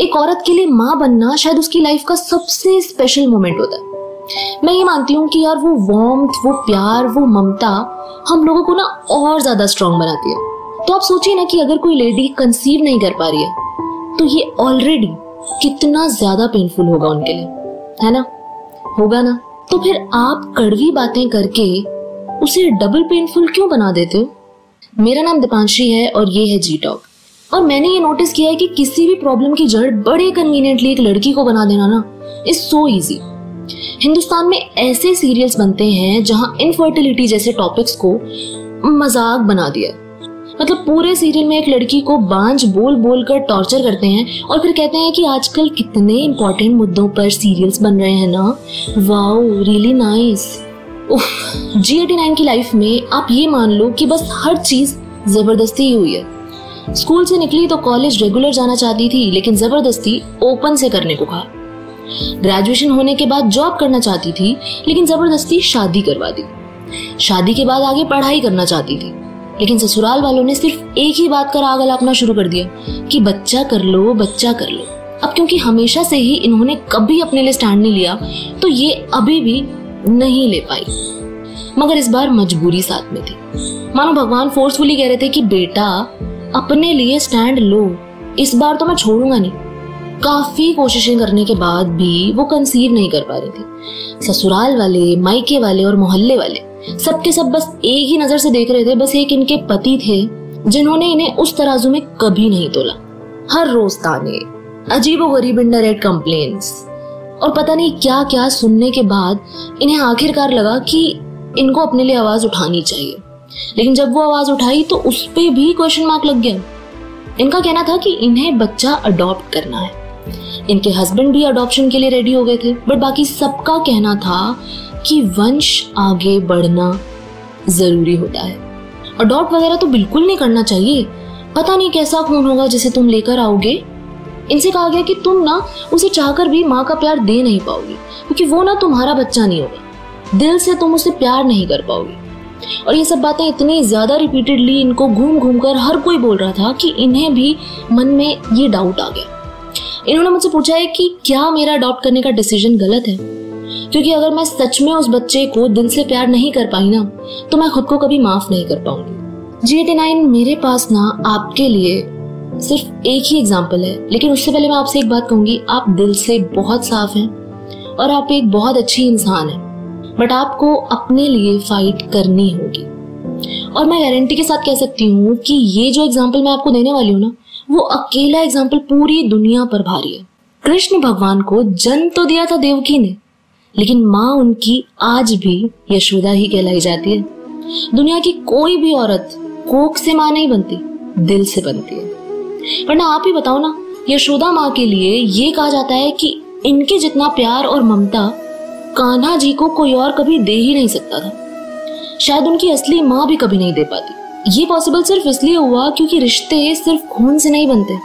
एक औरत के लिए माँ बनना शायद उसकी लाइफ का सबसे स्पेशल मोमेंट होता है। मैं ये मानती हूँ कि यार वो वार्मथ वो प्यार, वो ममता हम लोगों को ना और ज़्यादा स्ट्रांग बनाती है। तो आप सोचिए ना कि अगर कोई लेडी कंसीव नहीं कर पा रही है तो ये ऑलरेडी कितना ज़्यादा पेनफुल होगा उनके लिए, है ना? होगा ना? तो फिर आप कड़वी बातें करके उसे डबल पेनफुल क्यों बना देते हो? मेरा नाम दीपांशी है और ये है जी टॉक और मैंने ये नोटिस किया है कि किसी भी प्रॉब्लम की जड़ बड़े कन्वीनियंटली एक लड़की को बना देना ना इज़ सो इजी हिंदुस्तान में ऐसे सीरियल्स बनते हैं जहाँ इनफर्टिलिटी जैसे टॉपिक्स को मज़ाक बना दिया मतलब पूरे सीरियल में एक लड़की को बांझ, बोल बोल कर टॉर्चर करते हैं और फिर कहते हैं कि आजकल कितने इंपॉर्टेंट मुद्दों पर सीरियल्स बन रहे हैं ना। वाओ रियली नाइस जी एटी नाइन की लाइफ में आप ये मान लो कि बस हर चीज़ ज़बरदस्ती हुई है। स्कूल से निकली तो कॉलेज रेगुलर जाना चाहती थी, लेकिन ज़बरदस्ती ओपन से करने को कहा। ग्रेजुएशन होने के बाद जॉब करना चाहती थी, लेकिन ज़बरदस्ती शादी करवा दी। शादी के बाद आगे पढ़ाई करना चाहती थी, लेकिन ससुराल वालों ने सिर्फ़ एक ही बात कर आग अलापना शुरू कर दिया, कि बच्चा कर लो, बच्चा कर लो। अब क्योंकि हमेशा से ही इन्होंने कभी अपने लिए स्टैंड नहीं लिया तो ये अभी भी नहीं ले पाई। मगर इस बार मजबूरी साथ में थी। मानो भगवान फोर्सफुली कह रहे थे कि बेटा अपने लिए स्टैंड लो। इस बार तो मैं छोड़ूँगा नहीं। काफ़ी कोशिशें करने के बाद भी वो कंसीव नहीं कर पा रही थी। ससुराल वाले, मायके वाले और मोहल्ले वाले सबके सब बस एक ही नज़र से देख रहे थे, बस एक इनके पति थे, जिन्होंने इन्हें उस तराजू में कभी नहीं तोला। हर रोज ताने, अजीब गरीब इनडायरेक्ट कंप्लेन्स और पता नहीं क्या क्या सुनने के बाद इन्हें आखिरकार लगा कि इनको अपने लिए आवाज़ उठानी चाहिए। लेकिन जब वो आवाज़ उठाई तो उस पर भी क्वेश्चन मार्क लग गया। इनका कहना था कि इन्हें बच्चा अडॉप्ट करना है। इनके हस्बैंड भी अडॉप्शन के लिए रेडी हो गए थे। बट बाकी सबका कहना था कि वंश आगे बढ़ना ज़रूरी होता है। अडॉप्ट वगैरह तो बिल्कुल नहीं करना चाहिए। पता नहीं कैसा खून होगा जिसे तुम लेकर आओगे। इनसे कहा गया कि तुम ना उसे चाहकर भी माँ का प्यार दे नहीं पाओगे, क्योंकि वो ना तुम्हारा बच्चा नहीं होगा। दिल से तुम उसे प्यार नहीं कर पाओगे। और ये सब बातें इतनी ज़्यादा रिपीटेडली इनको घूम घूम कर हर कोई बोल रहा था कि इन्हें भी मन में ये डाउट आ गया। इन्होंने मुझसे पूछा है कि क्या मेरा अडॉप्ट करने का डिसीज़न गलत है? क्योंकि अगर मैं सच में उस बच्चे को दिल से प्यार नहीं कर पाई ना तो मैं खुद को कभी माफ़ नहीं कर पाऊँगी। जी एटी नाइन मेरे पास ना आपके लिए सिर्फ़ एक ही एग्ज़ाम्पल है, लेकिन उससे पहले मैं आपसे एक बात कहूँगी, आप दिल से बहुत साफ़ हैं और आप एक बहुत अच्छी इंसान हैं। बट आपको अपने लिए फाइट करनी होगी। और मैं गारंटी के साथ कह सकती हूँ कि ये जो एग्ज़ाम्पल मैं आपको देने वाली हूँ ना, वो अकेला एग्ज़ाम्पल पूरी दुनिया पर भारी है। कृष्ण भगवान को जन्म तो दिया था देवकी ने, लेकिन माँ उनकी आज भी यशोदा ही कहलाई जाती है। दुनिया की कोई भी औरत कोक से माँ नहीं बनती, दिल से बनती है। वरना आप ही बताओ ना, यशोदा माँ के लिए ये कहा जाता है कि इनके जितना प्यार और ममता कान्हा जी को कोई और कभी दे ही नहीं सकता था। शायद उनकी असली माँ भी कभी नहीं दे पाती। ये पॉसिबल सिर्फ़ इसलिए हुआ क्योंकि रिश्ते सिर्फ़ खून से नहीं बनते,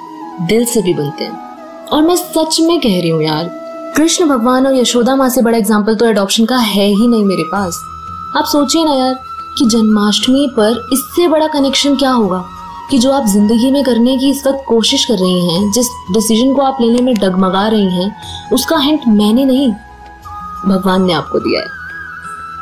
दिल से भी बनते हैं। और मैं सच में कह रही हूँ यार, कृष्ण भगवान और यशोदा माँ से बड़ा एग्ज़ाम्पल तो एडॉप्शन का है ही नहीं मेरे पास। आप सोचिए ना यार कि जन्माष्टमी पर इससे बड़ा कनेक्शन क्या होगा कि जो आप ज़िंदगी में करने की इस वक्त कोशिश कर रही हैं, जिस डिसीज़न को आप लेने में डगमगा रही हैं, उसका हिंट मैंने नहीं। भगवान ने आपको दिया है।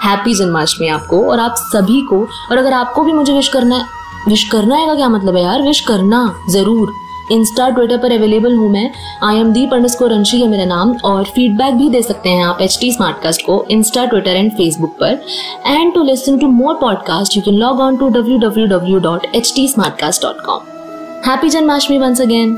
हैप्पी जन्माष्टमी आपको और आप सभी को। और अगर आपको भी मुझे विश करना है विश करना है का क्या मतलब है यार? विश करना, ज़रूर। इंस्टा ट्विटर पर अवेलेबल हूँ मैं। आई एम दी को रंशी है मेरा नाम। और फीडबैक भी दे सकते हैं आप एच टी स्मार्टकास्ट को इंस्टा ट्विटर एंड फेसबुक पर। And to listen to more podcast you can log on to W W W dot H T smart cast dot com happy Janmashtami once again